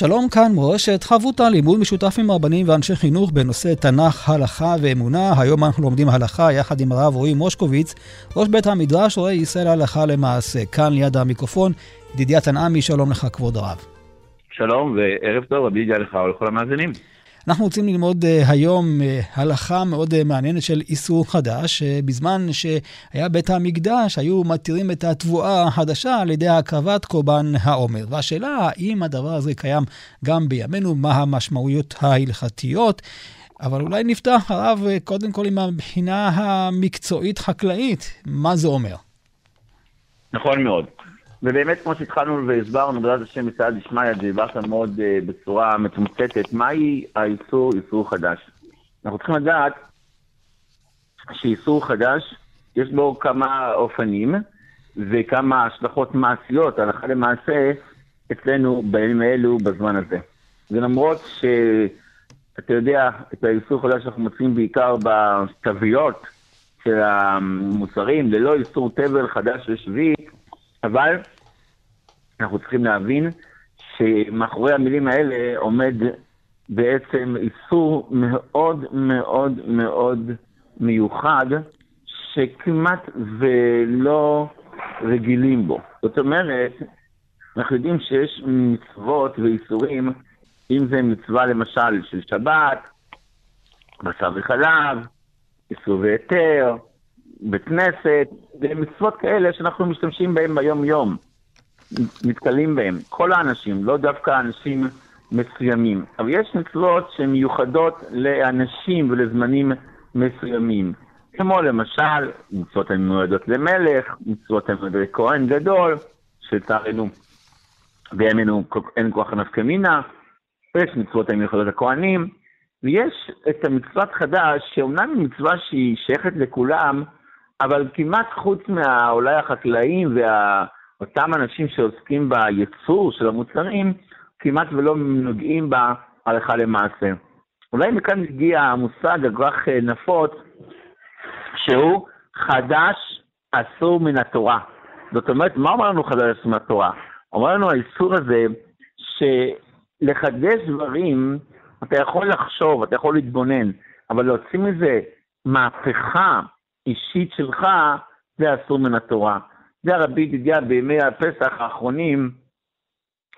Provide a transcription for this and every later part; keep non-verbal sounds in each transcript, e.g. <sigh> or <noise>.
שלום כאן מורשת חברותה לימוד משותף עם רבנים ואנשי חינוך בנושא תנ"ך, הלכה ואמונה. היום אנחנו לומדים הלכה יחד עם הרב רועי מושקוביץ, ראש בית המדרש רואה ישראל הלכה למעשה. כאן ליד המיקרופון, ידידיה תנעמי, שלום לך כבוד הרב. שלום וערב טוב, רבי ידידיה לך ולכל המאזינים. אנחנו רוצים ללמוד uh, היום uh, הלכה מאוד uh, מעניינת של איסור חדש. בזמן שהיה בית המקדש, היו מתירים את התבואה החדשה על ידי הקרבת קורבן העומר. והשאלה, האם הדבר הזה קיים גם בימינו, מה המשמעויות ההלכתיות. אבל אולי נפתח, הרב, קודם כל עם הבחינה המקצועית-חקלאית, מה זה אומר? נכון מאוד. ובאמת, כמו שהתחלנו והסברנו, בעזרת השם מסייע דשמיא, דיברת מאוד uh, בצורה מתומצתת, מהי האיסור, איסור חדש? אנחנו צריכים לדעת שאיסור חדש, יש בו כמה אופנים וכמה השלכות מעשיות, הלכה למעשה, אצלנו בימים האלו, בזמן הזה. ולמרות שאתה יודע, את האיסור חדש אנחנו מוצאים בעיקר בתוויות של המוצרים, ללא איסור תבל חדש ושביעית, אבל אנחנו צריכים להבין שמאחורי המילים האלה עומד בעצם איסור מאוד מאוד מאוד מיוחד, שכמעט ולא רגילים בו. זאת אומרת, אנחנו יודעים שיש מצוות ואיסורים, אם זה מצווה למשל של שבת, בשר וחלב, איסור והיתר, בית כנסת, ומצוות כאלה שאנחנו משתמשים בהן ביום-יום, נתקלים בהן. כל האנשים, לא דווקא אנשים מסוימים. אבל יש מצוות שהן מיוחדות לאנשים ולזמנים מסוימים. כמו למשל, מצוות המיועדות למלך, מצוות המיועדות לכהן גדול, שלצערנו בימינו אין כוח נפקא מינה, ויש מצוות המיוחדות לכהנים, ויש את המצוות חדש, שאומנם היא מצווה שהיא שייכת לכולם, אבל כמעט חוץ מהאולי החקלאים ואותם אנשים שעוסקים בייצור של המוצרים, כמעט ולא נוגעים בה הלכה למעשה. אולי מכאן הגיע המושג הגרח נפוץ, שהוא חדש אסור מן התורה. זאת אומרת, מה אומר לנו חדש אסור מן התורה? אומר לנו האיסור הזה, שלחדש דברים, אתה יכול לחשוב, אתה יכול להתבונן, אבל להוציא מזה מהפכה אישית שלך, זה אסור מן התורה. זה הרבי ידידיה בימי הפסח האחרונים,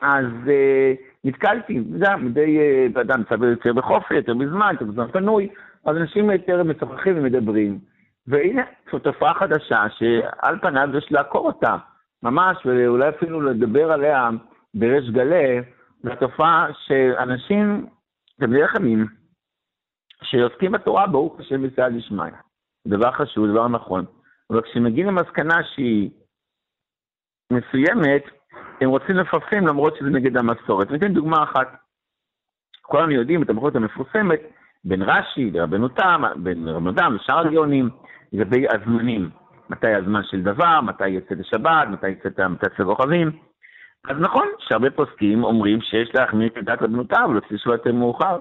אז uh, נתקלתי, זה מדי uh, אדם נמצא יותר בחופש, יותר בזמן, יותר בזמן פנוי, אז אנשים יותר משוחחים ומדברים. והנה, זו תופעה חדשה שעל פניו יש לעקור אותה, ממש, ואולי אפילו לדבר עליה בריש גלי, זו תופעה שאנשים, תלמידי חכמים, שעוסקים בתורה, ברוך השם בסייע דשמיא. דבר חשוב, דבר נכון. אבל כשמגיעים למסקנה שהיא מסוימת, הם רוצים לפרסם למרות שזה נגד המסורת. ניתן דוגמה אחת. כולנו יודעים את המחלוקת המפורסמת בין רש"י לרבנו תם, בין רבנו תם ושאר הגאונים, לגבי הזמנים. מתי הזמן של דבר, מתי יצא לשבת, מתי יצא מצד הכוכבים. אז נכון שהרבה פוסקים אומרים שיש להחמיר את דת רבנו תם ולהוציא שבוע יותר מאוחר.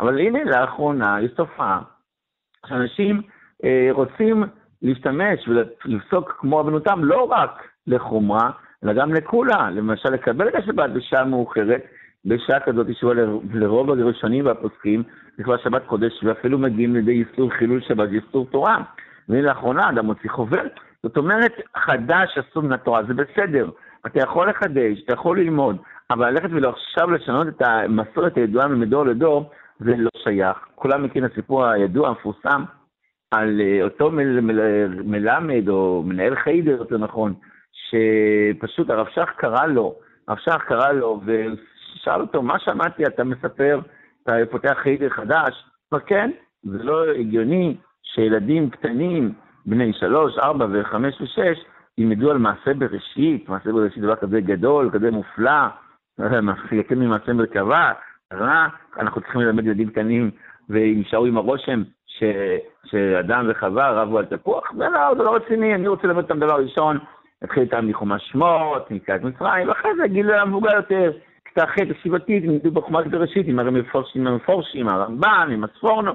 אבל הנה, לאחרונה יש תופעה שאנשים רוצים להשתמש ולפסוק כמו רבנותם לא רק לחומרה, אלא גם לכולה. למשל, לקבל את השבת בשעה מאוחרת, בשעה כזאת ישובה לרוב הראשונים והפוסקים, זה כבר שבת קודש, ואפילו מגיעים לידי איסור חילול שבת, איסור תורה. והנה לאחרונה אדם מוציא חובר. זאת אומרת, חדש אסור מן התורה, זה בסדר. אתה יכול לחדש, אתה יכול ללמוד, אבל ללכת ולעכשיו לשנות את המסורת הידועה מדור לדור, זה לא שייך. כולם מכירים את הסיפור הידוע, המפורסם, על אה, אותו מל, מל, מלמד, או מנהל חיידר, יותר נכון, שפשוט הרב שך קרא לו, הרב שך קרא לו, ושאל אותו, מה שמעתי, אתה מספר, אתה פותח חיידר חדש? אמר, כן, זה לא הגיוני שילדים קטנים בני שלוש, ארבע וחמש ושש, ילמדו על מעשה בראשית, מעשה בראשית דבר כזה גדול, כזה מופלא, <laughs> מפסיקים ממעשה מרכבה, רע, אנחנו צריכים ללמד ילדים קטנים והם יישארו עם הרושם ש, שאדם וחווה רבו על תפוח, זה לא, זה לא רציני, אני רוצה ללמד אותם דבר ראשון, נתחיל איתם מחומש שמות, מקריאת מצרים, ואחרי זה גיל המבוגר יותר, כיתה ח' ישיבתית, ילמדו בחומש בראשית, עם המפורשים, הרמב"ן, עם הספורנו.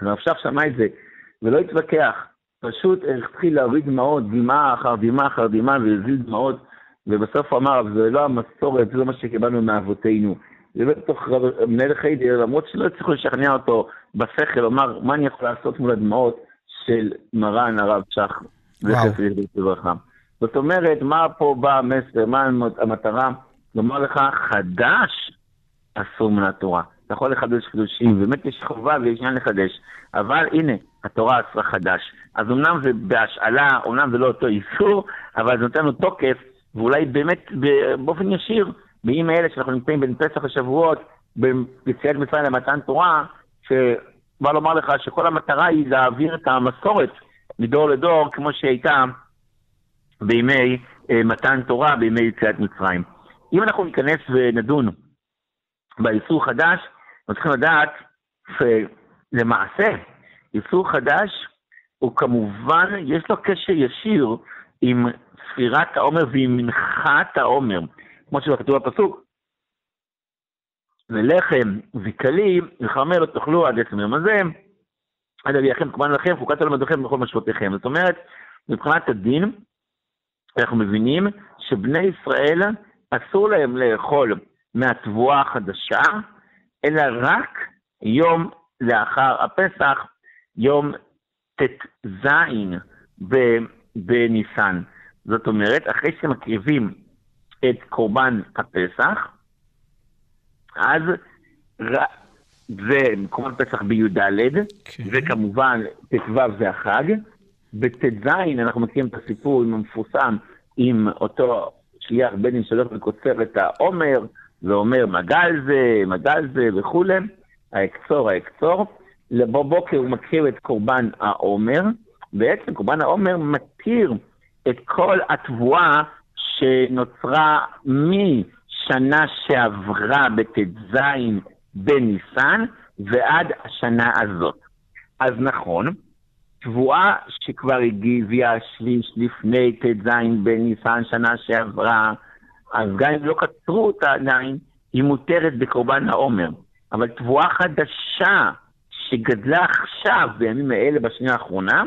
הרב שך שמע את זה, ולא התווכח, פשוט התחיל להוריד דמעות, דמעה אחר דמעה אחר דמעה, והזיל דמעות, ובסוף אמר, זה לא המסורת, זה לא מה שקיבלנו מאבותינו. ובתוך מנהל חיידר, למרות שלא הצליחו לשכנע אותו בשכל, לומר, מה אני יכול לעשות מול הדמעות של מרן הרב שך, זכר לברכה. זאת אומרת, מה פה בא המסר, מה המטרה? לומר לך, חדש אסור מן התורה. אתה יכול לחדש חידושים, באמת יש חובה ויש עניין לחדש, אבל הנה, התורה אסרה חדש. אז אמנם זה בהשאלה, אמנם זה לא אותו איסור, אבל זה נותן לו תוקף, ואולי באמת באופן ישיר, בימים האלה שאנחנו נמצאים בין פסח לשבועות, ביציאת מצרים למתן תורה, שבא לומר לך שכל המטרה היא להעביר את המסורת מדור לדור, כמו שהייתה בימי אה, מתן תורה, בימי יציאת מצרים. אם אנחנו ניכנס ונדון באיסור חדש, אנחנו צריכים לדעת שלמעשה, איסור חדש הוא כמובן, יש לו קשר ישיר עם ספירת העומר ועם מנחת העומר. כמו שכתוב בפסוק, ולחם וקלי, וחמר לא תאכלו עד עצם יום הזה, עד אביאכם תקומן לכם, חוקת עולמדכם בכל משפטיכם. זאת אומרת, מבחינת הדין, אנחנו מבינים שבני ישראל, אסור להם לאכול מהתבואה החדשה, אלא רק יום לאחר הפסח, יום ט"ז בניסן. זאת אומרת, אחרי שמקריבים את קורבן הפסח, אז זה קורבן פסח בי"ד, כן. וכמובן ט"ו זה החג. בט"ז אנחנו מכירים את הסיפור עם המפורסם, עם אותו שליח בן שהולך וקוצר את העומר, ואומר מגל זה, מגל זה וכולי, האקצור, האקצור. בבוקר הוא מכיר את קורבן העומר, בעצם קורבן העומר מתיר את כל התבואה שנוצרה משנה שעברה בט"ז בניסן ועד השנה הזאת. אז נכון, תבואה שכבר הגיעה שליש לפני ט"ז בניסן שנה שעברה, אז גם אם לא קצרו אותה עדיין, היא מותרת בקורבן העומר. אבל תבואה חדשה שגדלה עכשיו, בימים האלה, בשנייה האחרונה,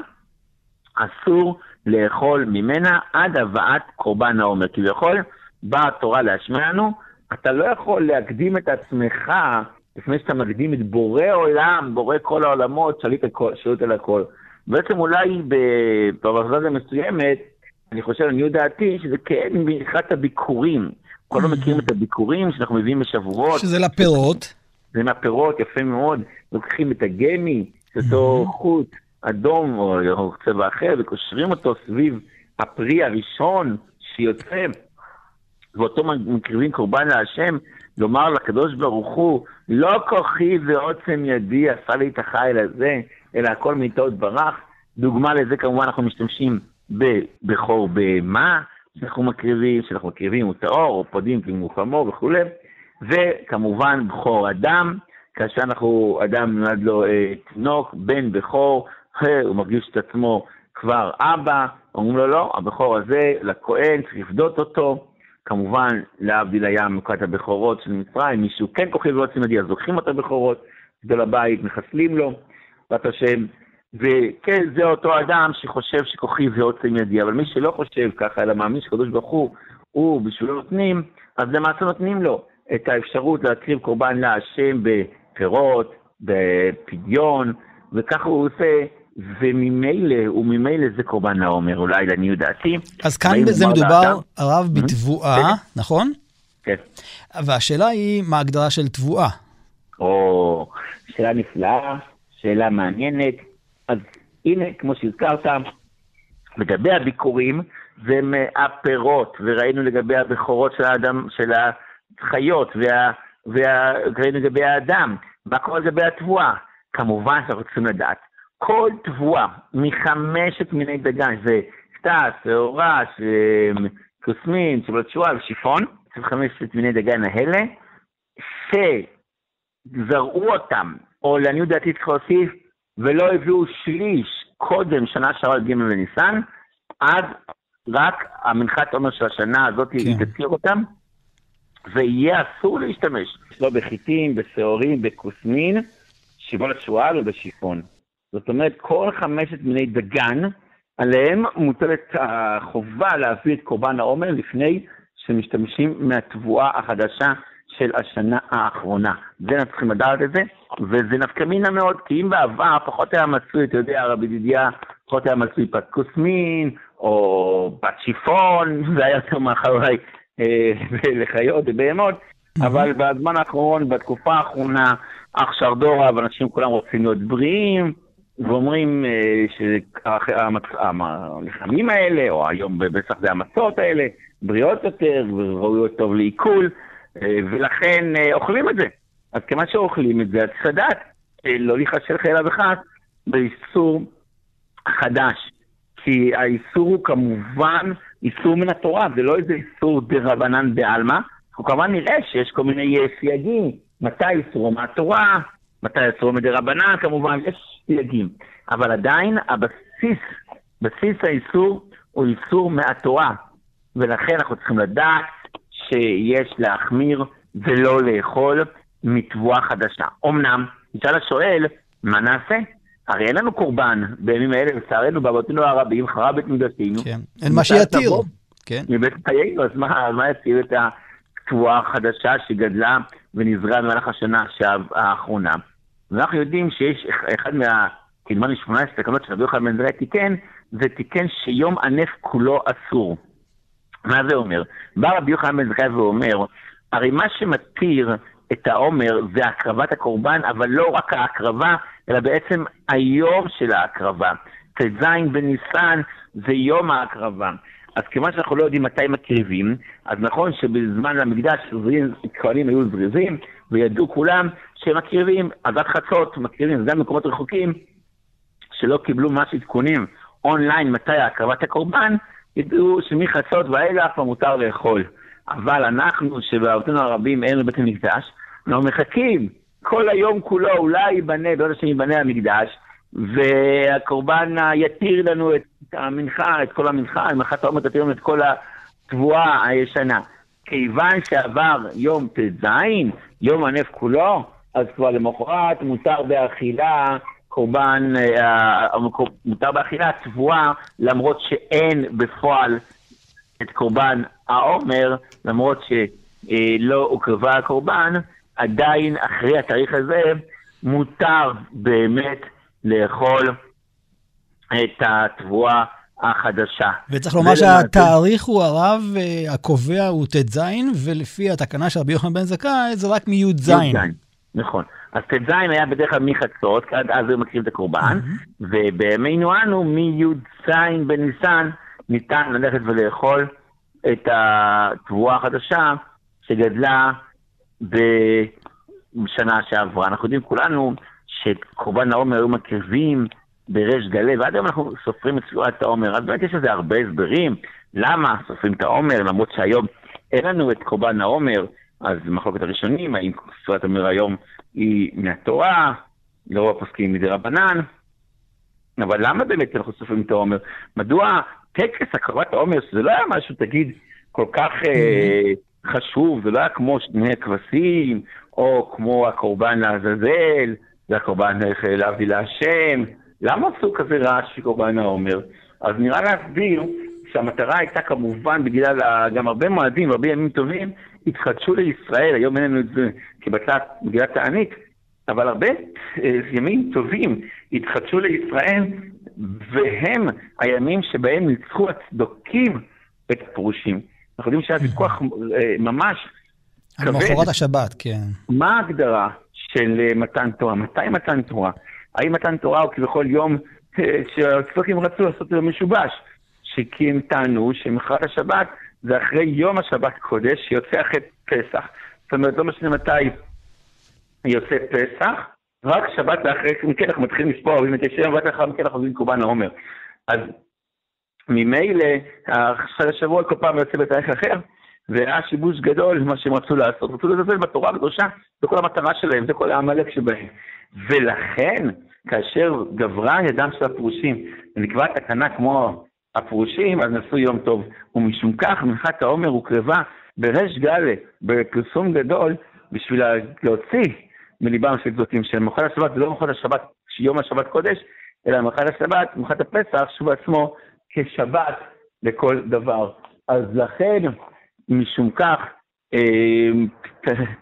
אסור לאכול ממנה עד הבאת קורבן העומר. כביכול, באה התורה להשמיע לנו, אתה לא יכול להקדים את עצמך לפני שאתה מקדים את בורא עולם, בורא כל העולמות, שליט, שליט על הכל. בעצם אולי בפרפרזה מסוימת, אני חושב, לעניות דעתי, שזה כן באחת הביקורים. כולנו mm-hmm. מכירים את הביקורים שאנחנו מביאים בשבועות. שזה לפירות. זה מהפירות, יפה מאוד. לוקחים את הגמי, את אותו mm-hmm. חוט, אדום או צבע אחר, וקושרים אותו סביב הפרי הראשון שיוצא, ואותו מקריבים קורבן להשם, לומר לקדוש ברוך הוא, לא כוחי ועוצם ידי עשה לי את החיל הזה, אלא הכל מאיתו ברח. דוגמה לזה כמובן אנחנו משתמשים בבכור בהמה, שאנחנו מקריבים, שאנחנו מקריבים הוא טהור, או פודים כמוחמו וכולי, וכמובן בכור אדם, כאשר אנחנו, אדם נולד לו אה, תינוק, בן בכור, הוא מרגיש את עצמו כבר אבא, אומרים לו לא, הבכור הזה לכהן, צריך לפדות אותו. כמובן, להבדיל היה מכת הבכורות של מצרים, מישהו כן כוכב ועוצם ידי, אז לוקחים את הבכורות, גדול הבית, מחסלים לו, בעזרת השם. וכן, זה אותו אדם שחושב שכוחי ועוצם ידי, אבל מי שלא חושב ככה, אלא מאמין שקדוש ברוך הוא, הוא בשבילו נותנים, אז למעשה נותנים לו את האפשרות להקריב קורבן להשם בפירות, בפדיון, וככה הוא עושה וממילא, וממילא זה קורבן העומר, אולי לעניות דעתי. אז כאן בזה מדובר, הרב, mm-hmm. בתבואה, כן. נכון? כן. והשאלה היא, מה ההגדרה של תבואה? או, שאלה נפלאה, שאלה מעניינת. אז הנה, כמו שהזכרת, לגבי הביקורים, זה מהפירות, וראינו לגבי הבכורות של האדם, של החיות, וה, וה, וראינו לגבי האדם. מה קורה לגבי התבואה? כמובן שאנחנו צריכים לדעת כל תבואה מחמשת מיני דגן, זה סטס, שעורה, כוסמין, שיבולת שואה ושיפון, חמשת מיני דגן האלה, שזרעו אותם, או לעניות דעתי צריך להוסיף, ולא הביאו שליש קודם שנה שעברה ג' בניסן, אז רק המנחת עומר של השנה הזאת כן. תזכיר אותם, ויהיה אסור להשתמש. לא בחיטים, בשעורים, בכוסמין, שיבולת שועל ובשיפון. זאת אומרת, כל חמשת מיני דגן, עליהם מוטלת החובה להביא את קורבן העומר לפני שמשתמשים מהתבואה החדשה של השנה האחרונה. זה אנחנו צריכים לדעת את זה, וזה נפקא מינה מאוד, כי אם בעבר פחות היה מצוי, אתה יודע, רבי דידיה, פחות היה מצוי פת קוסמין, או בת שיפון, <laughs> זה היה יותר מאחורי אה, לחיות ובהמות, אבל בזמן האחרון, בתקופה האחרונה, אח שרדורה, ואנשים כולם רוצים להיות בריאים, ואומרים אה, שהלחמים האלה, או היום בפסח זה המצות האלה, בריאות יותר וראויות טוב לעיכול, אה, ולכן אה, אוכלים את זה. אז כמה שאוכלים את זה, אז לדעת, לא להיחשל חלילה וחס באיסור חדש. כי האיסור הוא כמובן איסור מן התורה, זה לא איזה איסור דה רבנן בעלמא, אנחנו כמובן נראה שיש כל מיני סייגים, מתי איסורו מהתורה, מתי איסורו מדי רבנן, כמובן, יש סייגים. אבל עדיין הבסיס, בסיס האיסור הוא איסור מהתורה, ולכן אנחנו צריכים לדעת שיש להחמיר ולא לאכול מתבואה חדשה. אמנם, נשאל השואל, מה נעשה? הרי אין לנו קורבן בימים האלה, לצערנו, באבותינו הרבים, חרב את מידתנו. כן, אין מה שיתיר. כן. מבית חיינו, אז מה, מה יתיר את התבואה החדשה שגדלה ונזרעה במהלך השנה האחרונה? ואנחנו יודעים שיש אחד מה... כמדומני 18 תקנות של רבי יוחנן בן זכאי תיקן, זה תיקן שיום הנף כולו אסור. מה זה אומר? בא רבי יוחנן בן זכאי ואומר, הרי מה שמתיר את העומר זה הקרבת הקורבן, אבל לא רק ההקרבה, אלא בעצם היום של ההקרבה. ט"ז בניסן זה יום ההקרבה. אז כיוון שאנחנו לא יודעים מתי מקריבים, אז נכון שבזמן המקדש כהנים היו זריזים, וידעו כולם שהם מקריבים, אז עד חצות מקריבים, זה במקומות רחוקים, שלא קיבלו ממש עדכונים אונליין מתי הקרבת הקורבן, ידעו שמחצות ואילך כבר מותר לאכול. אבל אנחנו, שבאבותינו הרבים אין בית המקדש, אנחנו מחכים כל היום כולו, אולי ייבנה, בעוד השם ייבנה המקדש, והקורבן יתיר לנו את המנחה, את כל המנחה, מנחת העומר תתיר לנו את כל התבואה הישנה. כיוון שעבר יום ט"ז, יום הנף כולו, אז כבר למחרת מותר באכילה קורבן, אה, מותר באכילה תבואה, למרות שאין בפועל את קורבן העומר, למרות שלא הוקרבה הקורבן, עדיין אחרי התאריך הזה מותר באמת לאכול את התבואה החדשה. וצריך לומר שהתאריך הוא הרב אה, הקובע הוא ט"ז, ולפי התקנה של רבי יוחנן בן זכאי זה רק מי"ז. נכון. אז ט"ז היה בדרך כלל מחצות, עד אז היו מקריבים את הקורבן, ובימינו אנו, מי"ז בניסן, ניתן ללכת ולאכול את התבואה החדשה שגדלה בשנה שעברה. אנחנו יודעים כולנו שקורבן העומר היו מקריבים בריש גלי, ועד היום אנחנו סופרים את ספירת העומר. אז באמת יש לזה הרבה הסברים, למה סופרים את העומר, למרות שהיום אין לנו את קורבן העומר, אז מחלוקת הראשונים, האם ספירת העומר היום היא מהתורה, לרוב הפוסקים מדי רבנן, אבל למה באמת אנחנו סופרים את העומר? מדוע טקס הקרבת העומר, שזה לא היה משהו, תגיד, כל כך אה, חשוב, זה לא היה כמו שני הכבשים, או כמו הקורבן לעזאזל, זה הקורבן להביא להשם, למה עשו כזה רעש של קורבן העומר? אז נראה להסביר שהמטרה הייתה כמובן בגלל גם הרבה מועדים, הרבה ימים טובים, התחדשו לישראל, היום אין לנו את זה כבצעת מגילת תענית, אבל הרבה אה, ימים טובים התחדשו לישראל, והם הימים שבהם ניצחו הצדוקים את הפרושים. אנחנו יודעים שהיה ויכוח אה, ממש כבד. על מחרת השבת, כן. מה ההגדרה של אה, מתן תורה? מתי מתן תורה? האם מתן תורה הוא כביכול יום שהצדוקים רצו לעשות יום משובש? הם טענו שמחרת השבת זה אחרי יום השבת קודש שיוצא אחרי פסח. זאת אומרת, לא משנה מתי יוצא פסח, רק שבת לאחרי מכן אנחנו מתחילים לספור 49 יום, ורק לאחר מכן אנחנו עושים קורבן העומר. אז ממילא, השבוע כל פעם יוצא בתאריך אחר, והיה שיבוש גדול מה שהם רצו לעשות. רצו לזלזל בתורה הקדושה, זה כל המטרה שלהם, זה כל העמלק שבהם. ולכן, כאשר גברה ידם של הפרושים, ונקבעה תקנה כמו הפרושים, אז נשאו יום טוב. ומשום כך, מנחת העומר הוקרבה בריש גלה, בפרסום גדול, בשביל להוציא מליבם של גדותים של מוחד השבת, זה לא מוחד השבת, יום השבת קודש, אלא מוחד השבת, מוחד הפסח, שהוא עצמו כשבת לכל דבר. אז לכן, משום כך, אה,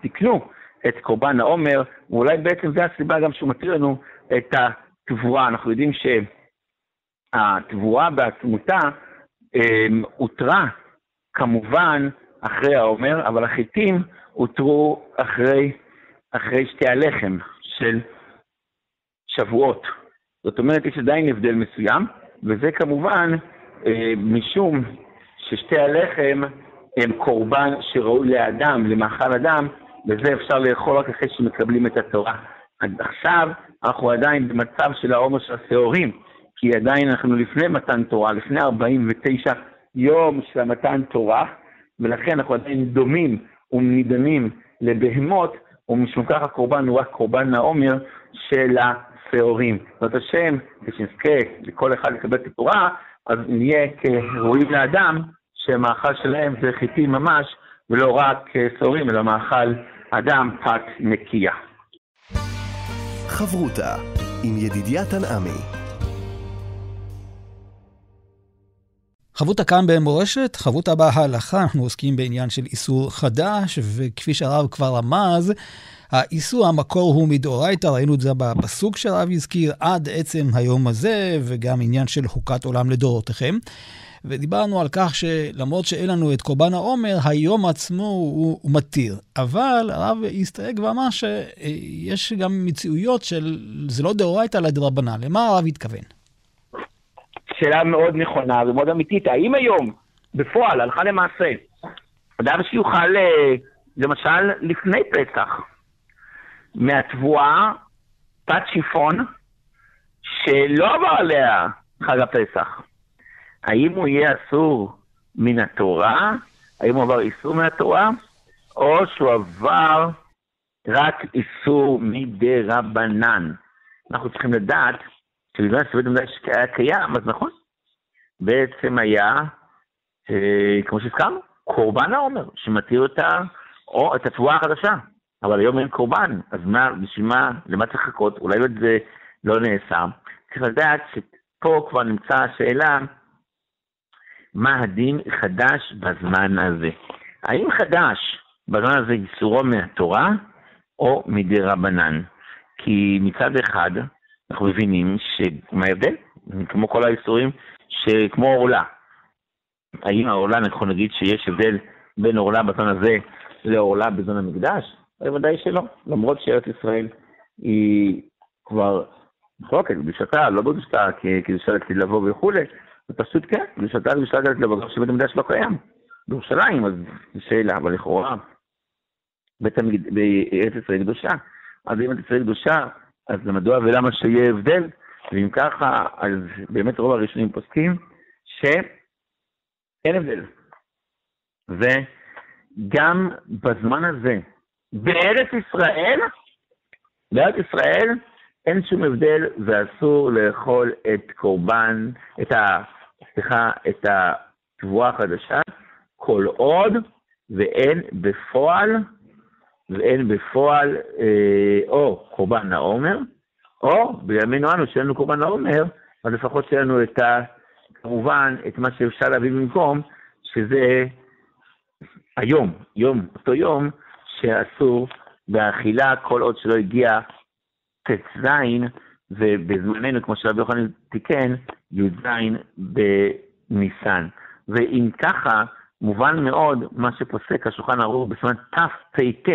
תקנו את קורבן העומר, ואולי בעצם זו הסיבה גם שהוא מתיר לנו את התבואה. אנחנו יודעים שהתבואה בעצמותה אה, הותרה כמובן אחרי העומר, אבל החיטים הותרו אחרי, אחרי שתי הלחם של שבועות. זאת אומרת, יש עדיין הבדל מסוים, וזה כמובן אה, משום ששתי הלחם הם קורבן שראוי לאדם, למאכל אדם, וזה אפשר לאכול רק אחרי שמקבלים את התורה. עד עכשיו אנחנו עדיין במצב של העומר של השעורים, כי עדיין אנחנו לפני מתן תורה, לפני 49 יום של מתן תורה, ולכן אנחנו עדיין דומים ונידמים לבהמות, ומשום כך הקורבן הוא רק קורבן העומר של השעורים. זאת השם, כשנזכה לכל אחד לקבל את התורה, אז נהיה כראויים לאדם, שהמאכל שלהם זה חיטים ממש, ולא רק שעורים, אלא מאכל אדם פת נקייה. חברותה עם ידידיה תנעמי חבותה כאן במורשת, חבותה בהלכה, אנחנו עוסקים בעניין של איסור חדש, וכפי שהרב כבר רמז, האיסור המקור הוא מדאורייתא, ראינו את זה בפסוק שהרב הזכיר, עד עצם היום הזה, וגם עניין של חוקת עולם לדורותיכם. ודיברנו על כך שלמרות שאין לנו את קורבן העומר, היום עצמו הוא, הוא מתיר. אבל הרב הסתייג ואמר שיש גם מציאויות של זה לא דאורייתא אלא דרבנן. למה הרב התכוון? שאלה מאוד נכונה ומאוד אמיתית. האם היום, בפועל, הלכה למעשה, אדם שיוכל, אה, למשל, לפני פסח, מהתבואה, פת שיפון, שלא עבר עליה חג הפסח, האם הוא יהיה אסור מן התורה? האם הוא עבר איסור מהתורה? או שהוא עבר רק איסור מדי רבנן? אנחנו צריכים לדעת שבזמן שסבית המקדש היה קיים, אז נכון, בעצם היה, אה, כמו שהזכרנו, קורבן העומר, שמתיר את התבואה החדשה. אבל היום אין קורבן, אז מה, בשביל מה, למה צריך לחכות? אולי זה לא נעשה. צריך לדעת שפה כבר נמצא השאלה, מה הדין חדש בזמן הזה? האם חדש בזמן הזה איסורו מהתורה או מדי רבנן? כי מצד אחד, אנחנו מבינים שמה ההבדל? כמו כל האיסורים, שכמו עורלה. האם העורלה, אנחנו נגיד שיש הבדל בין עורלה בזמן הזה לעורלה בזמן המקדש? בוודאי שלא, למרות שארץ ישראל היא כבר מחלוקת, קדושתה, לא בקדושתה, כקדושה לעתיד לבוא וכולי, זה פשוט כן, קדושתה קדושת לבוא, גם שבית המקדש לא קיים. בירושלים, אז זו שאלה, אבל לכאורה, בית המקדש, בארץ ישראל קדושה. אז אם ארץ ישראל קדושה, אז מדוע ולמה שיהיה הבדל? ואם ככה, אז באמת רוב הראשונים פוסקים שאין הבדל. וגם בזמן הזה, בארץ ישראל, בארץ ישראל אין שום הבדל ואסור לאכול את קורבן, את ה... סליחה, את התבואה החדשה, כל עוד ואין בפועל ואין בפועל אה, או קורבן העומר, או בימינו אנו שאין לנו קורבן העומר, אז לפחות שיהיה לנו את ה... כמובן, את מה שאפשר להביא במקום, שזה היום, יום, אותו יום, שאסור באכילה כל עוד שלא הגיע ט"ז, ובזמננו, כמו שרבי יוחנן תיקן, י"ז בניסן. ואם ככה, מובן מאוד מה שפוסק השולחן ערוך בזמן תפ"ט,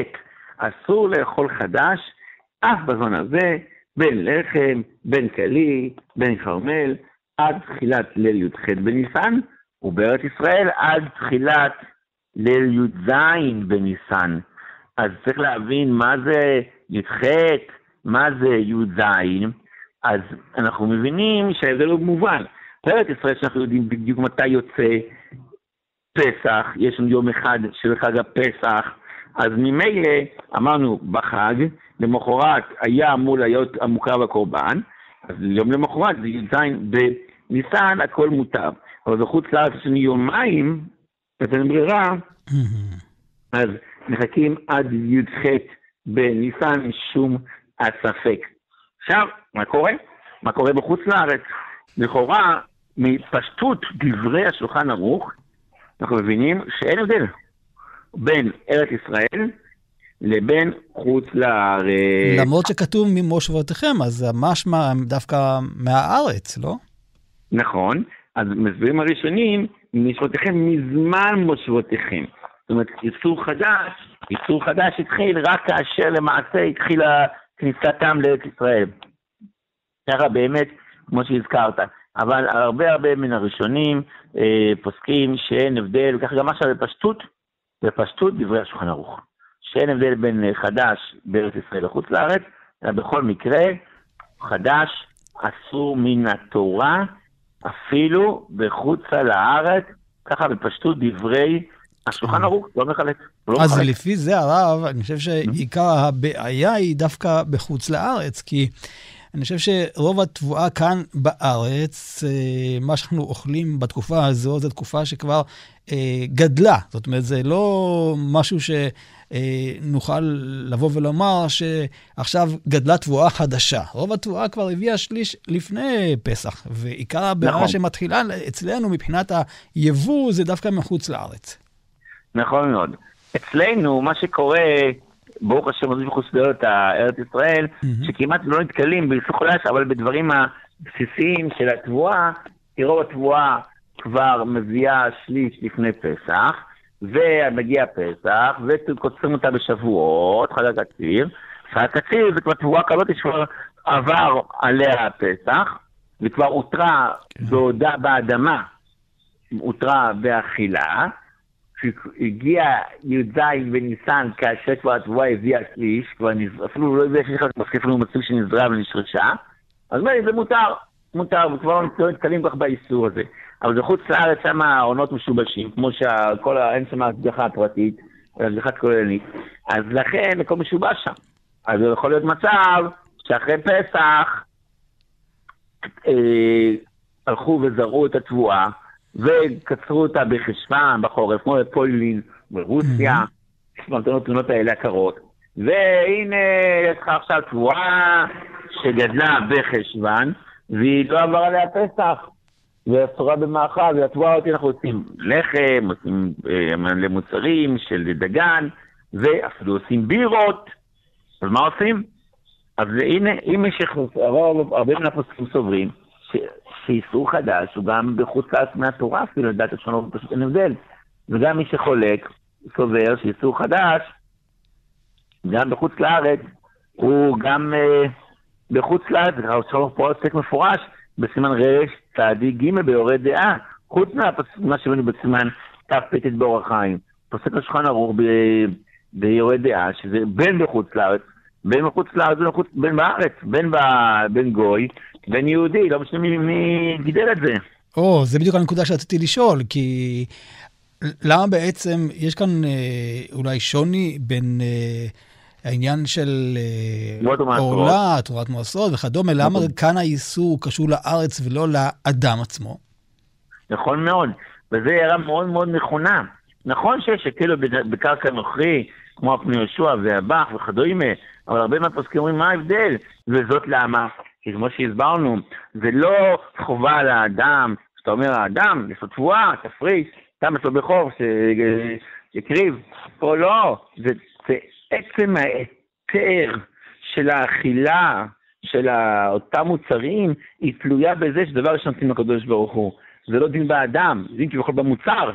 אסור לאכול חדש, אף בזמן הזה, בין לחם, בין כלי, בין כרמל, עד תחילת ליל י"ח בניסן, ובארץ ישראל עד תחילת ליל י"ז בניסן. אז צריך להבין מה זה י"ח, מה זה י"ז, אז אנחנו מבינים שההבדל הוא מובן. בארץ ישראל שאנחנו יודעים בדיוק מתי יוצא פסח, יש לנו יום אחד של חג הפסח, אז ממילא אמרנו בחג, למחרת היה אמור להיות המוקרב הקורבן, אז יום למחרת זה י"ז בניסן, הכל מותר. אבל בחוץ לארץ יש לנו יומיים, אז אין ברירה, אז מחכים עד י"ח בניסן משום הספק. עכשיו, מה קורה? מה קורה בחוץ לארץ? לכאורה, מפשטות דברי השולחן ערוך, אנחנו מבינים שאין הבדל בין ארץ ישראל לבין חוץ לארץ. למרות שכתוב ממושבותיכם, אז משמע דווקא מהארץ, לא? נכון, אז מסבירים הראשונים, מושבותיכם מזמן מושבותיכם. זאת אומרת, איסור חדש, איסור חדש התחיל רק כאשר למעשה התחילה כניסתם לארץ ישראל. ככה באמת, כמו שהזכרת. אבל הרבה הרבה מן הראשונים אה, פוסקים שאין הבדל, וככה גם עכשיו בפשטות, בפשטות דברי השולחן ערוך. שאין הבדל בין חדש בארץ ישראל לחוץ לארץ, אלא בכל מקרה, חדש אסור מן התורה, אפילו בחוצה לארץ, ככה בפשטות דברי השולחן ערוך, לא מחלק. לא אז מחלק. לפי זה, הרב, אני חושב שעיקר הבעיה היא דווקא בחוץ לארץ, כי אני חושב שרוב התבואה כאן בארץ, אה, מה שאנחנו אוכלים בתקופה הזו, זו תקופה שכבר אה, גדלה. זאת אומרת, זה לא משהו שנוכל לבוא ולומר שעכשיו גדלה תבואה חדשה. רוב התבואה כבר הביאה שליש לפני פסח, ועיקר הבעיה נכון. שמתחילה אצלנו מבחינת היבוא זה דווקא מחוץ לארץ. נכון מאוד. אצלנו, מה שקורה, ברוך השם, מחוץ לארץ ארץ ישראל, מהמם. שכמעט לא נתקלים באיסור חדש, אבל בדברים הבסיסיים של התבואה, כי רוב התבואה כבר מביאה שליש לפני פסח, ומגיע פסח, וקוצרים אותה בשבועות, חג הקציר. חג הקציר זה כבר תבואה כזאת שכבר עבר עליה הפסח, וכבר הותרה בעודה באדמה, הותרה באכילה. כשהגיע י"ז בניסן, כאשר כבר התבואה הביאה שליש, כבר. אפילו לא הביאה שליש, רק אפילו מצוי שנזרע ונשרשה, אז מילא זה מותר, מותר, וכבר לא נתקלים כל כך באיסור הזה. אבל בחוץ לארץ שם העונות משובשים, כמו שכל. אין שם השגחה פרטית, אלא השגחה כוללנית, אז לכן הכל משובש שם. אז יכול להיות מצב שאחרי פסח אה, הלכו וזרעו את התבואה, וקצרו אותה בחשוון, בחורף, כמו בפולין, ברוסיה, יש לנו תמונות האלה הקרות. והנה, יש לך עכשיו תבואה שגדלה בחשוון, והיא לא עברה עליה פסח, ואסורה במאכל, והתבואה אותי אנחנו עושים לחם, עושים אה, מלא מוצרים של דגן, ואפילו עושים בירות. אז מה עושים? אז הנה, אם יש הרבה מן הפוסקים סוברים, שאיסור חדש הוא גם בחוץ לארץ מהתורה אפילו, לדעת השונות פשוט אין הבדל. וגם מי שחולק סובר שאיסור חדש, גם בחוץ לארץ, הוא גם אה, בחוץ לארץ, זה עכשיו פה עוסק מפורש, בסימן רש צעדי ג' ביורד דעה, חוץ מהפס- מה שראינו בסימן כ"ט באורח חיים. פוסק לשולחן ערוך ב- ביורד דעה, שזה בין בחוץ לארץ, בין בחוץ לארץ ובין בארץ, בין, ב, בין גוי, בין יהודי, לא משנה מי, גידל את זה. או, זה בדיוק הנקודה שרציתי לשאול, כי למה בעצם יש כאן אה, אולי שוני בין אה, העניין של אה. עורלה, תורת מעשרות וכדומה, למה נכון. כאן האיסור קשור לארץ ולא לאדם עצמו? נכון מאוד, וזו הערה מאוד מאוד נכונה. נכון שיש בד- בקרקע נוכרי, כמו הפני יהושע והבח וכדומה, אבל הרבה מהפוסקים אומרים מה ההבדל, וזאת למה? כי כמו שהסברנו, זה לא חובה על האדם, כשאתה אומר האדם, לעשות תבואה, תפריש, שם אצלו בחור ש- שהקריב, פה לא, זה, זה עצם ההיתר של האכילה של אותם מוצרים, היא תלויה בזה שדבר ראשון נותנים לקדוש ברוך הוא. זה לא דין באדם, דין כביכול במוצר.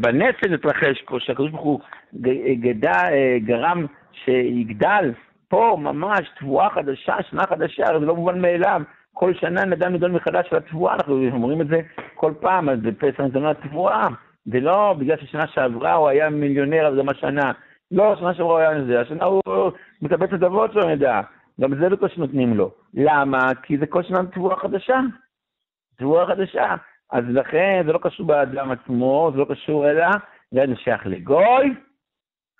בנפש התרחש פה, שהקדוש ברוך הוא גדע, אה, גרם שיגדל. פה ממש תבואה חדשה, שנה חדשה, הרי זה לא מובן מאליו. כל שנה נדע נידון מחדש על התבואה, אנחנו אומרים את זה כל פעם, אז בפסח נתנו התבואה. זה לא בגלל ששנה שעברה הוא היה מיליונר, אז גם השנה. לא, שנה שעברה הוא היה זה, השנה הוא מקבץ נדבות שלו נדע. גם זה בקושי נותנים לו. למה? כי זה כל שנה תבואה חדשה. תבואה חדשה. אז לכן זה לא קשור באדם עצמו, זה לא קשור אלא, זה שייך לגוי,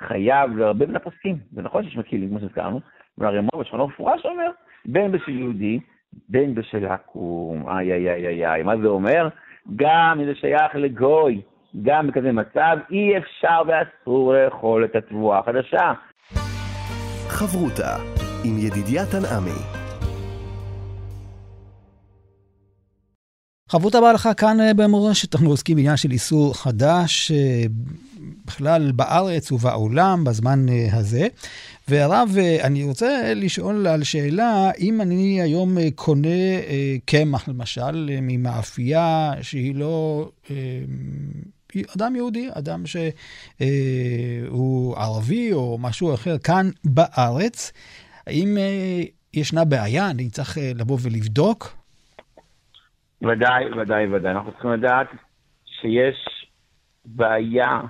חייב להרבה מן הפוסקים. זה נכון שיש מקילים, כמו שהזכרנו, אבל הרמור בשולחנו מפורש אומר, בין בשל יהודי, בין בשל עקום. איי איי איי איי איי, מה זה אומר? גם אם זה שייך לגוי, גם בכזה מצב, אי אפשר ואסור לאכול את התבואה החדשה. חברותה עם ידידיה תנעמי. חברותה בהלכה כאן אה, במורשת, אנחנו עוסקים בעניין של איסור חדש, אה, בכלל בארץ ובעולם בזמן אה, הזה. והרב, אני רוצה לשאול על שאלה, אם אני היום קונה קמח, למשל, ממאפייה שהיא לא אדם יהודי, אדם שהוא ערבי או משהו אחר כאן בארץ, האם ישנה בעיה? אני צריך לבוא ולבדוק? ודאי, ודאי, ודאי. אנחנו צריכים לדעת שיש בעיה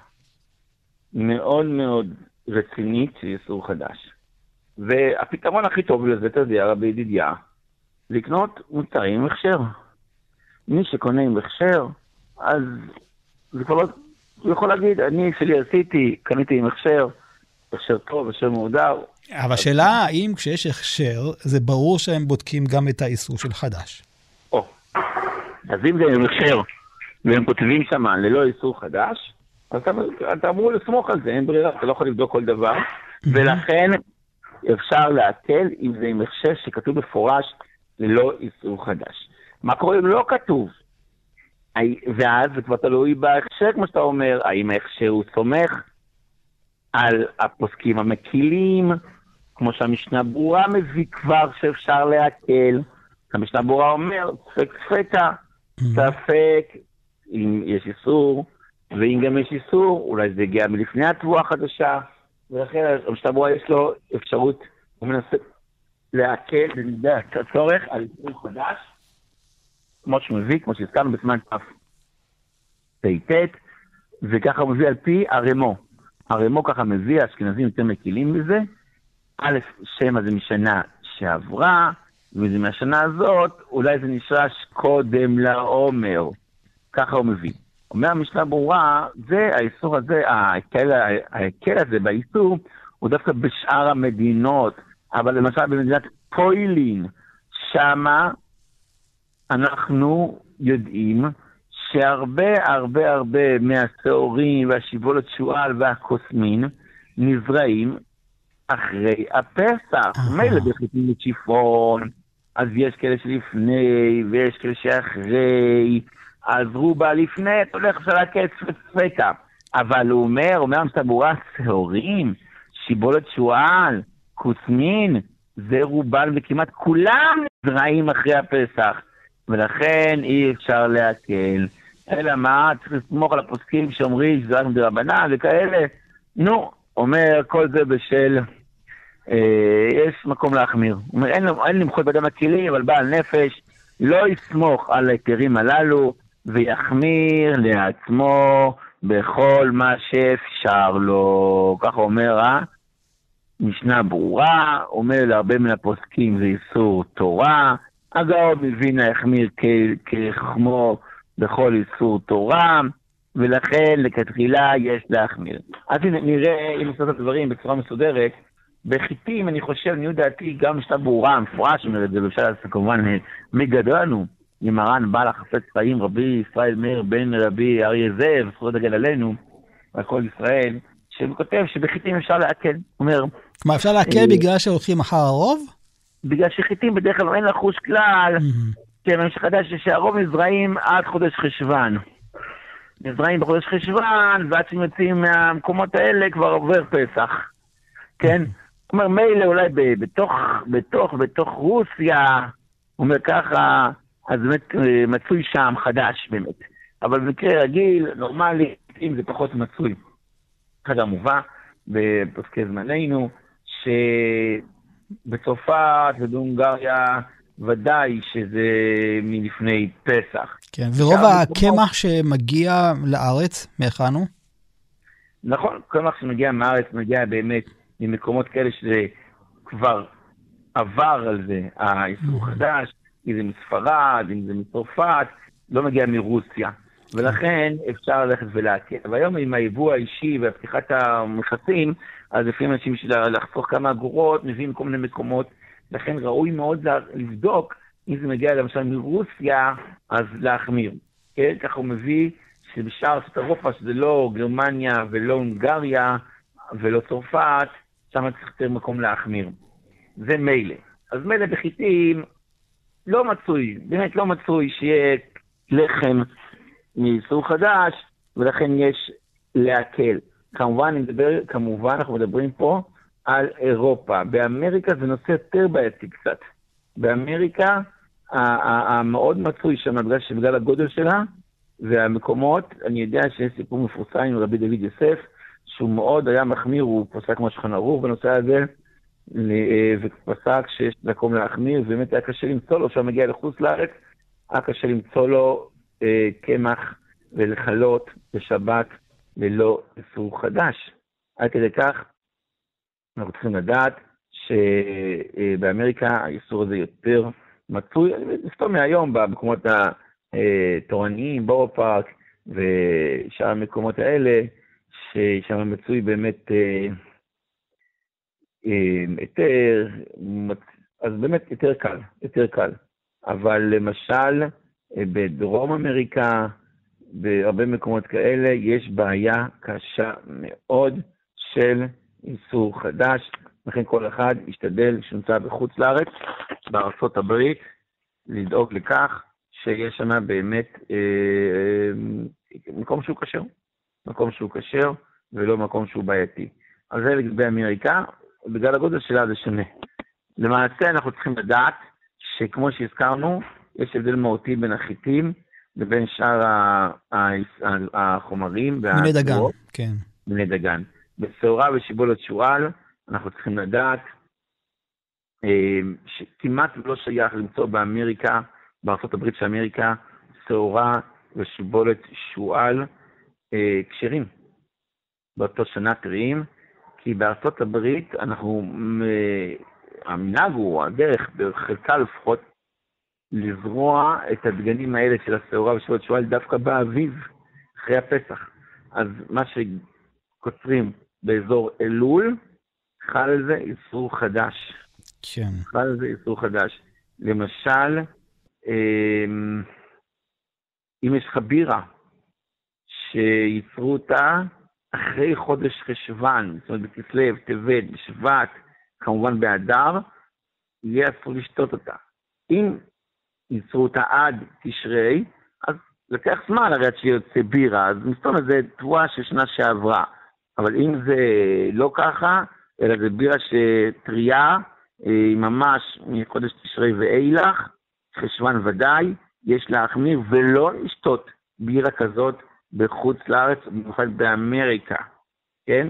מאוד מאוד רצינית של איסור חדש. והפתרון הכי טוב לזה, אתה יודע, רבי ידידיה, לקנות מוצרים עם הכשר. מי שקונה עם הכשר, אז זה כבר לא... הוא יכול להגיד, אני שלי עשיתי, קניתי עם הכשר, הכשר טוב, הכשר מהודר. אבל השאלה האם כשיש הכשר, זה ברור שהם בודקים גם את האיסור של חדש. אז אם זה הכשר, והם כותבים שם ללא איסור חדש, אז אתה, אתה אמור לסמוך על זה, אין ברירה, אתה לא יכול לבדוק כל דבר, ולכן אפשר להקל אם זה עם הכשר שכתוב בפורש ללא איסור חדש. מה קורה אם לא כתוב? ואז זה כבר תלוי בהכשר, כמו שאתה אומר, האם ההכשר הוא סומך על הפוסקים המקילים, כמו שהמשנה ברורה מביא כבר שאפשר להקל. המשנה ברורה אומר, ספק ספקה, mm-hmm. ספק אם יש איסור, ואם גם יש איסור, אולי זה הגיע מלפני התבואה החדשה, ולכן המשנה ברורה יש לו אפשרות, הוא מנסה להקל במידת הצורך על איסור חדש. כמו שהוא מביא, כמו שהזכרנו בזמן תפ"ט, וככה הוא מביא על פי הרמו. הרמו ככה מביא, האשכנזים יותר מקילים בזה. א', שמא זה משנה שעברה, מהשנה הזאת, אולי זה נשרש קודם לעומר. ככה הוא מביא. אומר המשנה ברורה, זה האיסור הזה, ההקל הזה באיסור, הוא דווקא בשאר המדינות, אבל למשל במדינת פוילין, שמה אנחנו יודעים שהרבה הרבה הרבה מהשעורים והשיבולת שועל והקוסמין נזרעים אחרי הפסח. מילא בחיתים לצ'יפון, אז יש כאלה שלפני ויש כאלה שאחרי, אז רובה לפני, אתה הולך אפשר להקץ וצפקה. אבל הוא אומר, אומר המסתבורה, שעורים, שיבולת שועל, כוסמין, זה רובן וכמעט כולם נזרעים אחרי הפסח. ולכן אי אפשר להקל. אלא מה, צריך לסמוך על הפוסקים שאומרים שזה רק מדרבנן וכאלה. נו, אומר, כל זה בשל... אה, יש מקום להחמיר. אומר, אין, אין למחות באדם הכלים, אבל בעל נפש לא יסמוך על ההיתרים הללו ויחמיר לעצמו בכל מה שאפשר לו. ככה אומר אה? משנה ברורה, אומר להרבה מן הפוסקים זה איסור תורה. הגאון מווילנה החמיר כחמו בכל איסור תורה, ולכן לכתחילה יש להחמיר. אז הנה, נראה, אם נעשה את הדברים בצורה מסודרת, בחיטים, אני חושב, לעניות דעתי, גם משנה ברורה, מפורש אומר את זה, ואפשר לעשות כמובן מגדלנו, ממרן בעל החפץ חיים, רבי ישראל מאיר בן רבי אריה זאב, זכויות הגל עלינו, ועל כל ישראל, שהוא כותב שבחיטים אפשר לעכל. אומר... כלומר, אפשר לעכל אה, בגלל שהולכים אחר הרוב? בגלל שחיטים בדרך כלל אין לחוש כלל, כן, במשך חדש שהרוב נזרעים עד חודש חשוון. נזרעים בחודש חשוון, ועד שהם יוצאים מהמקומות האלה כבר עובר פסח. כן? אומר, מילא אולי בתוך, בתוך, בתוך רוסיה, הוא אומר ככה, אז באמת אה, מצוי שם חדש באמת. אבל במקרה רגיל, נורמלי, אם זה פחות מצוי. אחד המובא בפוסקי זמננו, ש... בצרפת ובהונגריה ודאי שזה מלפני פסח. כן, ורוב הקמח שמגיע לארץ, מהיכן הוא? נכון, קמח שמגיע מהארץ מגיע באמת ממקומות כאלה שזה כבר עבר על זה, האיסור חדש, אם זה מספרד, אם זה מצרפת, לא מגיע מרוסיה. ולכן אפשר ללכת ולהקל. והיום עם היבוא האישי ופתיחת המכסים, אז לפעמים אנשים בשביל לחסוך כמה אגורות, מביאים כל מיני מקומות. לכן ראוי מאוד לבדוק אם זה מגיע למשל מרוסיה, אז להחמיר. כן? ככה הוא מביא שבשאר ארצות אירופה, שזה לא גרמניה ולא הונגריה ולא צרפת, שם צריך יותר מקום להחמיר. זה מילא. אז מילא בחיטים לא מצוי, באמת לא מצוי שיהיה לחם מאיסור חדש, ולכן יש להקל. כמובן, מדבר, כמובן, אנחנו מדברים פה על אירופה. באמריקה זה נושא יותר בעייתי קצת. באמריקה, המאוד מצוי שם, בגלל שבגלל הגודל שלה, והמקומות, אני יודע שיש סיפור מפורסם עם רבי דוד יוסף, שהוא מאוד היה מחמיר, הוא פסק כמו שולחן ערוך בנושא הזה, ופסק שיש מקום להחמיר, ובאמת היה קשה למצוא לו, כשהוא מגיע לחוץ לארץ, היה קשה למצוא לו אה, קמח ולחלות בשבת ללא איסור חדש. עד כדי כך, אנחנו צריכים לדעת שבאמריקה האיסור הזה יותר מצוי, סתם מהיום במקומות התורניים, בורו פארק ושאר המקומות האלה, ששם מצוי באמת אה, אה, היתר, אז באמת יותר קל, יותר קל. אבל למשל, אה, בדרום אמריקה, בהרבה מקומות כאלה, יש בעיה קשה מאוד של איסור חדש, לכן כל אחד ישתדל שנמצא בחוץ לארץ, בארצות הברית, לדאוג לכך שיש שם באמת אה, אה, מקום שהוא כשר, מקום שהוא כשר ולא מקום שהוא בעייתי. אז זה לגבי אמריקה, בגלל הגודל שלה זה שונה. למעשה אנחנו צריכים לדעת שכמו שהזכרנו, יש הבדל מהותי בין החיטים לבין שאר החומרים. מיני דגן, כן. מיני דגן. בשעורה ושיבולת שועל, אנחנו צריכים לדעת אה, שכמעט לא שייך למצוא באמריקה, בארה"ב של אמריקה, שעורה ושיבולת שועל כשרים. באותו שנה טריים, כי בארצות הברית אנחנו, אה, המנהג הוא, הדרך, בחלקה לפחות, לזרוע את הדגנים האלה של השעורה ושבועות שועל דווקא באביב, אחרי הפסח. אז מה שקוצרים באזור אלול, חל על זה איסור חדש. כן. חל על זה איסור חדש. למשל, אמ, אם יש לך בירה שייצרו אותה אחרי חודש חשוון, זאת אומרת בכסלו, טבת, בשבט, כמובן באדר, יהיה אסור לשתות אותה. אם ייצרו אותה עד תשרי, אז לקח זמן הרי עד שיוצא בירה, אז מסתום זה תבואה של שנה שעברה. אבל אם זה לא ככה, אלא זה בירה שטריה, אה, ממש מחודש תשרי ואילך, חשוון ודאי, יש להחמיר ולא לשתות בירה כזאת בחוץ לארץ, במיוחד באמריקה, כן?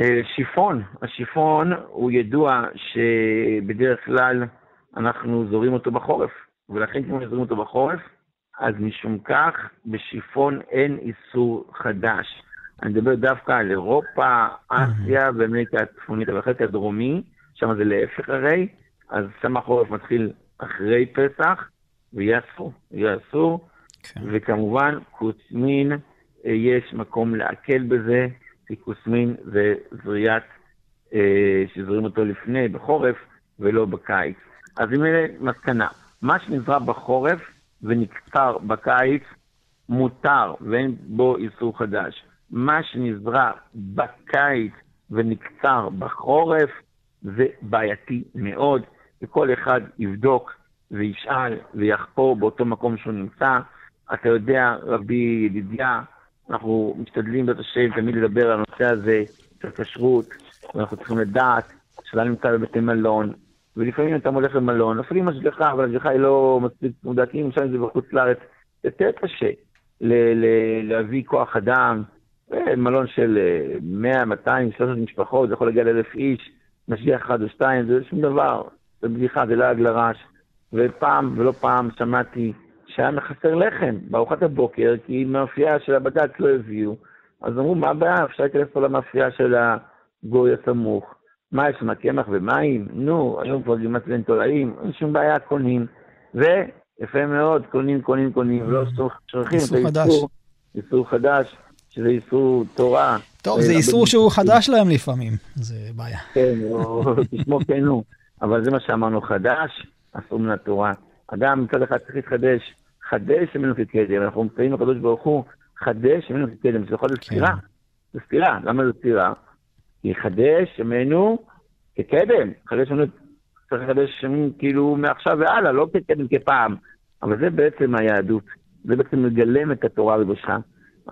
אה, שיפון, השיפון הוא ידוע שבדרך כלל אנחנו זורים אותו בחורף, ולכן כמו שזורים אותו בחורף, אז משום כך בשיפון אין איסור חדש. אני מדבר דווקא על אירופה, אסיה ואמריקה הצפונית, אבל החלק הדרומי, שם זה להפך הרי, אז שם החורף מתחיל אחרי פסח, ויהיה אסור, יהיה אסור, כן. וכמובן כוסמין, אה, יש מקום להקל בזה, כי כוסמין זה זריית, אה, שזורים אותו לפני, בחורף, ולא בקיץ. אז הנה מסקנה, מה שנזרע בחורף ונקצר בקיץ, מותר ואין בו איסור חדש. מה שנזרע בקיץ ונקצר בחורף, זה בעייתי מאוד, וכל אחד יבדוק וישאל ויחפור באותו מקום שהוא נמצא. אתה יודע, רבי ידידיה, אנחנו משתדלים בעזרת השם תמיד לדבר על הנושא הזה של כשרות, ואנחנו צריכים לדעת שאתה נמצא בבתי מלון, ולפעמים אתה הולך למלון, אפילו עם השגחה, אבל השגחה היא לא מספיק כי אם למשל זה בחוץ לארץ, יותר קשה להביא כוח אדם, אה, מלון של 100, 200, 300 משפחות, זה יכול להגיע לאלף איש, משגיח אחד או שתיים, זה שום דבר, זה בדיחה, זה לעג לרש. ופעם ולא פעם שמעתי שהיה מחסר לחם בארוחת הבוקר, כי מאפייה של הבד"ץ לא הביאו. אז אמרו, מה הבעיה? אפשר להיכנס פה למאפייה של הגוי הסמוך. מה יש שם, קמח ומים? נו, היום כבר גימת בין תולעים, אין שום בעיה, קונים. ויפה מאוד, קונים, קונים, קונים, לא שוכחים את האיסור, איסור חדש, שזה איסור תורה. טוב, זה איסור שהוא חדש להם לפעמים, זה בעיה. כן, תשמור כן הוא. אבל זה מה שאמרנו, חדש, אסור מן התורה. אדם מצד אחד צריך להתחדש, חדש ממנו כקדם, אנחנו מציינים לקדוש ברוך הוא, חדש ממנו כקדם, זה יכול להיות סתירה. זה סתירה, למה זה סתירה? כי חדש ממנו כקדם, חדש ממנו, צריך לחדש כאילו מעכשיו והלאה, לא כקדם כפעם. אבל זה בעצם היהדות, זה בעצם מגלם את התורה בבושך.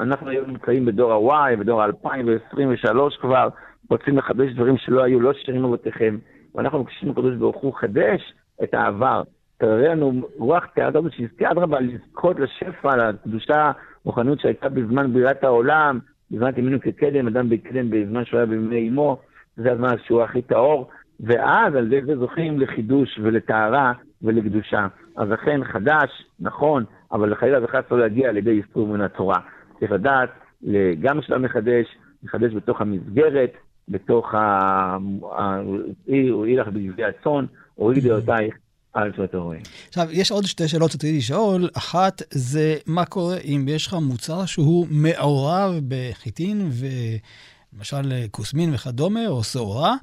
אנחנו היום נמצאים בדור ה-Y, בדור ה-2023 כבר, רוצים לחדש דברים שלא היו, לא שירים אבותיכם. ואנחנו מבקשים לקדוש ברוך הוא חדש את העבר. תראה לנו רוח הזאת שיזכה אדרבה לזכות לשפע, לקדושה, רוחניות שהייתה בזמן בריאת העולם, בזמן תמינו כקדם, אדם בקדם בזמן שהוא היה בימי אמו, זה הזמן שהוא הכי טהור, ואז על ידי זה זוכים לחידוש ולטהרה ולקדושה. אז לכן חדש, נכון, אבל לחלילה וחס לא להגיע על ידי איסור מן התורה. צריך לדעת, גם כשאתה מחדש, מחדש בתוך המסגרת, בתוך ה... הואיל לך בגבי הצאן, הוריד דעותייך. על שעות הרועים. עכשיו, יש עוד שתי שאלות שרציתי לשאול. אחת, זה מה קורה אם יש לך מוצר שהוא מעורב בחיטין, ולמשל כוסמין וכדומה, או שעורה,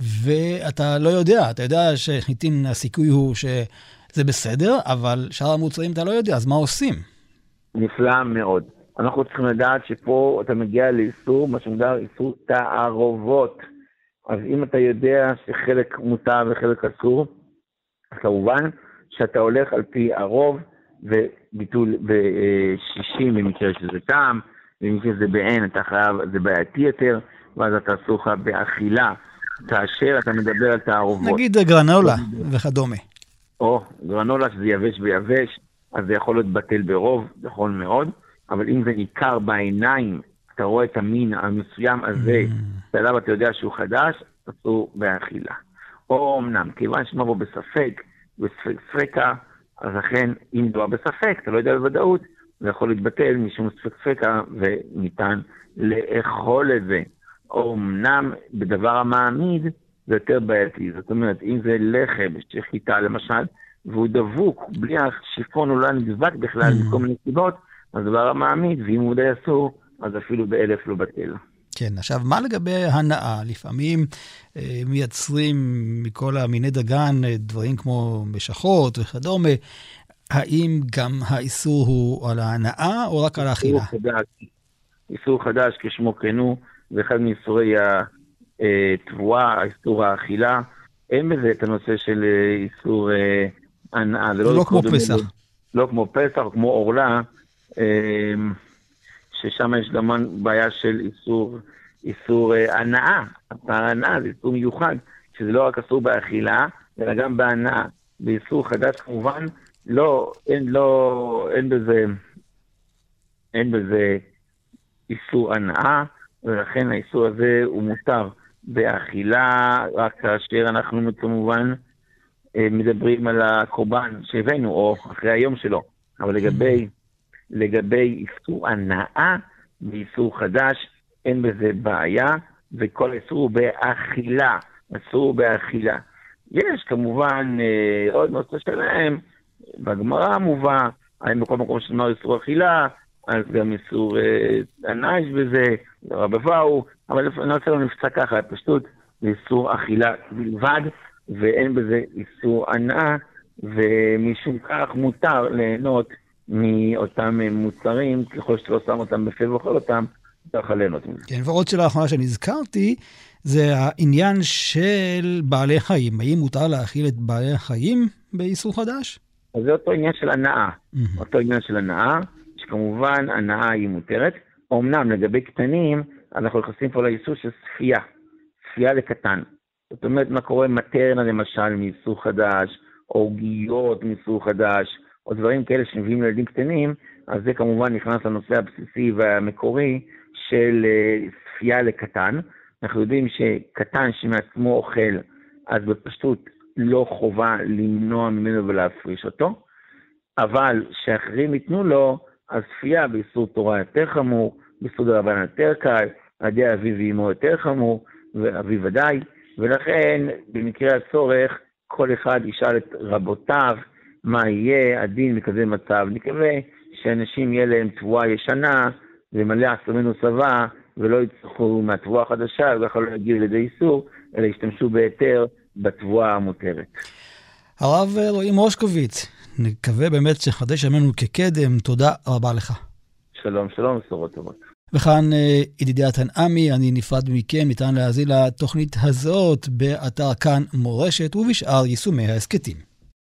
ואתה לא יודע, אתה יודע שחיטין, הסיכוי הוא שזה בסדר, אבל שאר המוצרים אתה לא יודע, אז מה עושים? נפלא מאוד. אנחנו צריכים לדעת שפה אתה מגיע לאיסור, מה שמוגדר איסור תערובות. אז אם אתה יודע שחלק מותר וחלק אסור, אז כמובן שאתה הולך על פי הרוב וביטול ב-60 במקרה שזה טעם, במקרה שזה בעין אתה חייב, זה בעייתי יותר, ואז אתה לך באכילה, כאשר אתה מדבר על תערובות. נגיד גרנולה וכדומה. או גרנולה שזה יבש ויבש, אז זה יכול להיות בטל ברוב, נכון מאוד. אבל אם זה ניכר בעיניים, אתה רואה את המין המסוים הזה, שעליו mm. אתה יודע שהוא חדש, אסור באכילה. או אמנם, כיוון שמבוא בספק, בספקה, אז לכן, אם מדובר בספק, אתה לא יודע בוודאות, זה יכול להתבטל משום ספקה, וניתן לאכול את זה. או אמנם בדבר המעמיד, זה יותר בעייתי. זאת אומרת, אם זה לחם שחיטה למשל, והוא דבוק, בלי השיפון הוא לא נדבק בכלל, mm. מכל מיני סיבות, אז דבר המעמיד, ואם הוא די אסור, אז אפילו באלף לא בטל. כן, עכשיו, מה לגבי הנאה? לפעמים אה, מייצרים מכל המיני דגן אה, דברים כמו משחות וכדומה. האם גם האיסור הוא על ההנאה או רק על האכילה? איסור חדש, כשמו כן הוא, זה אחד מאיסורי התבואה, איסור האכילה. אין בזה את הנושא של אה, איסור הנאה. לא, לא כמו פסח. לא כמו פסח, כמו עורלה, ששם יש גם בעיה של איסור, איסור אה, הנאה. בהנאה זה איסור מיוחד, שזה לא רק אסור באכילה, אלא גם בהנאה. באיסור חדש כמובן, לא, אין, לא, אין בזה, אין בזה איסור הנאה, ולכן האיסור הזה הוא מותר באכילה, רק כאשר אנחנו כמובן אה, מדברים על הקורבן שהבאנו, או אחרי היום שלו. אבל לגבי לגבי איסור הנאה ואיסור חדש, אין בזה בעיה, וכל איסור הוא באכילה, אסור באכילה. יש כמובן אה, עוד נושא שלהם, בגמרא מובא, האם בכל מקום שנאמר איסור אכילה, אז גם איסור אה, הנאה יש בזה, רב אבאו, אבל רוצה לא נפצע ככה, פשוט איסור אכילה בלבד, ואין בזה איסור הנאה, ומשום כך מותר ליהנות מאותם מוצרים, ככל שאתה לא שם אותם בפה ואוכל אותם, אתה יכול ליהנות מזה. כן, ועוד שאלה אחרונה שנזכרתי, זה העניין של בעלי חיים. האם מותר להאכיל את בעלי החיים באיסור חדש? אז זה אותו עניין של הנאה. Mm-hmm. אותו עניין של הנאה, שכמובן הנאה היא מותרת. אמנם לגבי קטנים, אנחנו נכנסים פה לאיסור של צפייה. צפייה לקטן. זאת אומרת, מה קורה מטרנה למשל מאיסור חדש, או עוגיות מאיסור חדש, או דברים כאלה שמביאים לילדים קטנים, אז זה כמובן נכנס לנושא הבסיסי והמקורי של צפייה אה, לקטן. אנחנו יודעים שקטן שמעצמו אוכל, אז בפשטות לא חובה למנוע ממנו ולהפריש אותו, אבל שאחרים ייתנו לו, אז צפייה באיסור תורה יותר חמור, באיסור דרבנן יותר קל, על ידי אביו ואמו יותר חמור, ואביו ודאי, ולכן, במקרה הצורך, כל אחד ישאל את רבותיו מה יהיה הדין בכזה מצב. נקווה שאנשים יהיה להם תבואה ישנה, ומלא עשרנו צבא, ולא יצטרכו מהתבואה החדשה, וככה לא יגיעו לידי איסור, אלא ישתמשו בהיתר בתבואה המותרת. הרב אלוהים מושקוביץ, נקווה באמת שחדש ימינו כקדם, תודה רבה לך. שלום, שלום, בשורות טובות. וכאן אה, ידידיה תנעמי, אני נפרד מכם, ניתן להאזין לתוכנית הזאת באתר כאן מורשת ובשאר יישומי ההסכתים.